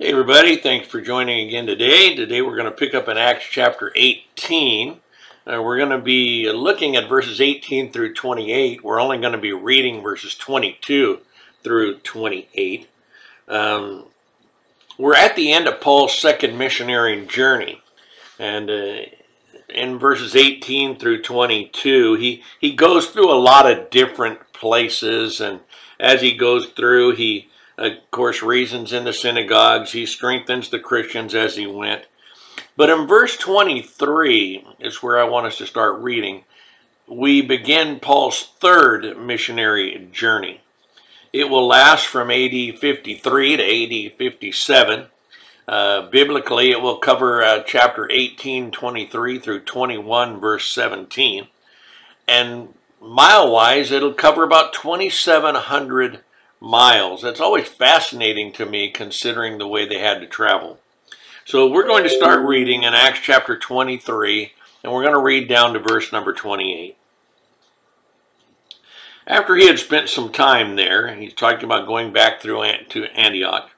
Hey everybody, thanks for joining again today. Today we're going to pick up in Acts chapter 18. Uh, we're going to be looking at verses 18 through 28. We're only going to be reading verses 22 through 28. Um, we're at the end of Paul's second missionary journey. And uh, in verses 18 through 22, he, he goes through a lot of different places. And as he goes through, he of course, reasons in the synagogues. He strengthens the Christians as he went. But in verse 23 is where I want us to start reading. We begin Paul's third missionary journey. It will last from AD 53 to AD 57. Uh, biblically, it will cover uh, chapter 18, 23 through 21, verse 17. And mile wise, it'll cover about 2,700 miles. That's always fascinating to me considering the way they had to travel. So we're going to start reading in Acts chapter 23, and we're going to read down to verse number 28. After he had spent some time there, he's talking about going back through to Antioch.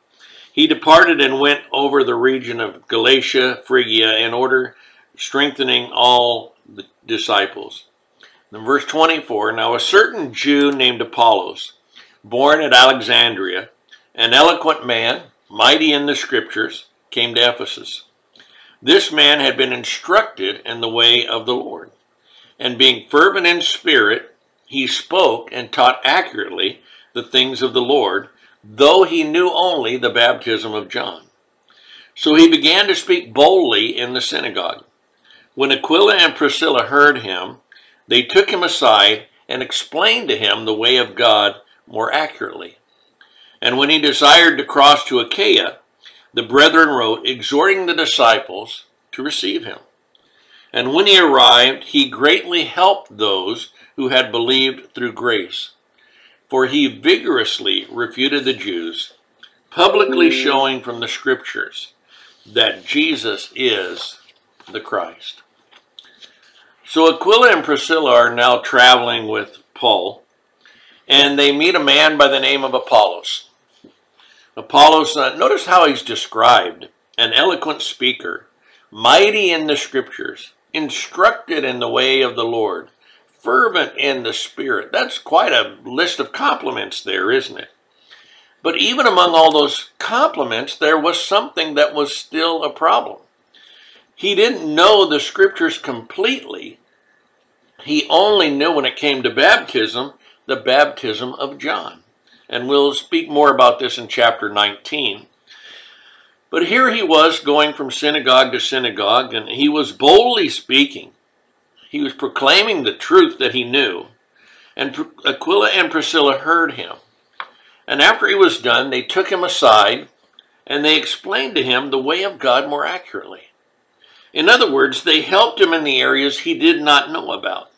He departed and went over the region of Galatia, Phrygia, in order strengthening all the disciples. In verse 24, now a certain Jew named Apollos, born at Alexandria, an eloquent man, mighty in the scriptures, came to Ephesus. This man had been instructed in the way of the Lord, and being fervent in spirit, he spoke and taught accurately the things of the Lord, though he knew only the baptism of John. So he began to speak boldly in the synagogue. When Aquila and Priscilla heard him, they took him aside and explained to him the way of God more accurately. And when he desired to cross to Achaia, the brethren wrote, exhorting the disciples to receive him. And when he arrived, he greatly helped those who had believed through grace. For he vigorously refuted the Jews, publicly showing from the scriptures that Jesus is the Christ. So Aquila and Priscilla are now traveling with Paul and they meet a man by the name of Apollos. Apollos, uh, notice how he's described an eloquent speaker, mighty in the scriptures, instructed in the way of the Lord, fervent in the Spirit. That's quite a list of compliments there, isn't it? But even among all those compliments, there was something that was still a problem. He didn't know the scriptures completely. He only knew when it came to baptism the baptism of John. And we'll speak more about this in chapter 19. But here he was going from synagogue to synagogue, and he was boldly speaking. He was proclaiming the truth that he knew. And Aquila and Priscilla heard him. And after he was done, they took him aside and they explained to him the way of God more accurately. In other words, they helped him in the areas he did not know about.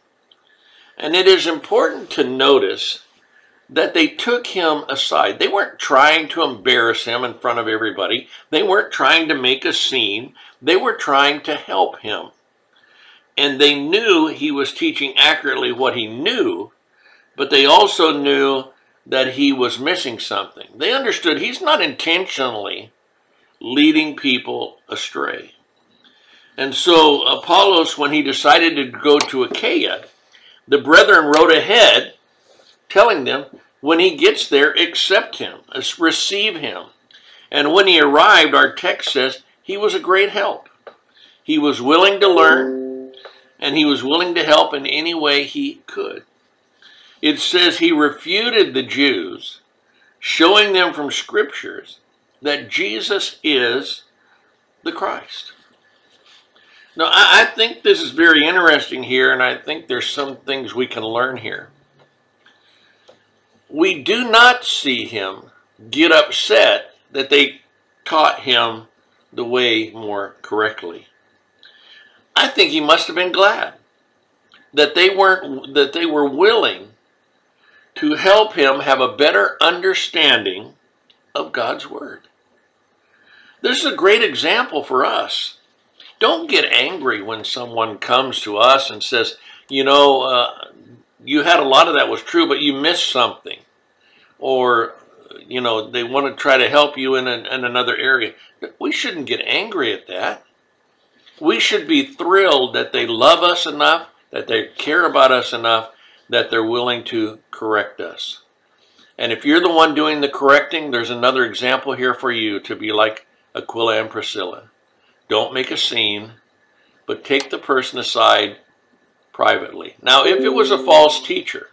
And it is important to notice that they took him aside. They weren't trying to embarrass him in front of everybody. They weren't trying to make a scene. They were trying to help him. And they knew he was teaching accurately what he knew, but they also knew that he was missing something. They understood he's not intentionally leading people astray. And so Apollos, when he decided to go to Achaia, the brethren wrote ahead, telling them, when he gets there, accept him, receive him. And when he arrived, our text says he was a great help. He was willing to learn, and he was willing to help in any way he could. It says he refuted the Jews, showing them from scriptures that Jesus is the Christ. No, I, I think this is very interesting here, and I think there's some things we can learn here. We do not see him get upset that they taught him the way more correctly. I think he must have been glad that they weren't that they were willing to help him have a better understanding of God's word. This is a great example for us don't get angry when someone comes to us and says, you know, uh, you had a lot of that was true, but you missed something. Or you know, they want to try to help you in, an, in another area. We shouldn't get angry at that. We should be thrilled that they love us enough, that they care about us enough, that they're willing to correct us. And if you're the one doing the correcting, there's another example here for you to be like Aquila and Priscilla. Don't make a scene, but take the person aside privately. Now, if it was a false teacher,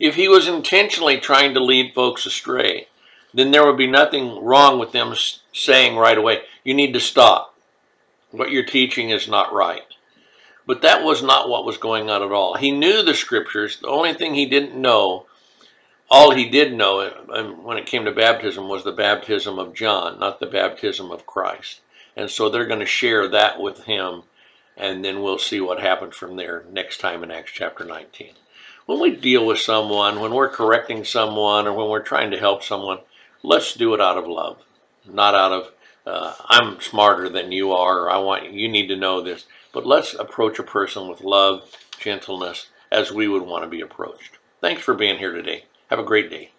if he was intentionally trying to lead folks astray, then there would be nothing wrong with them saying right away, you need to stop. What you're teaching is not right. But that was not what was going on at all. He knew the scriptures. The only thing he didn't know, all he did know um, when it came to baptism was the baptism of John, not the baptism of Christ. And so they're going to share that with him, and then we'll see what happens from there next time in Acts chapter 19. When we deal with someone, when we're correcting someone, or when we're trying to help someone, let's do it out of love, not out of uh, I'm smarter than you are, or I want you need to know this. But let's approach a person with love, gentleness, as we would want to be approached. Thanks for being here today. Have a great day.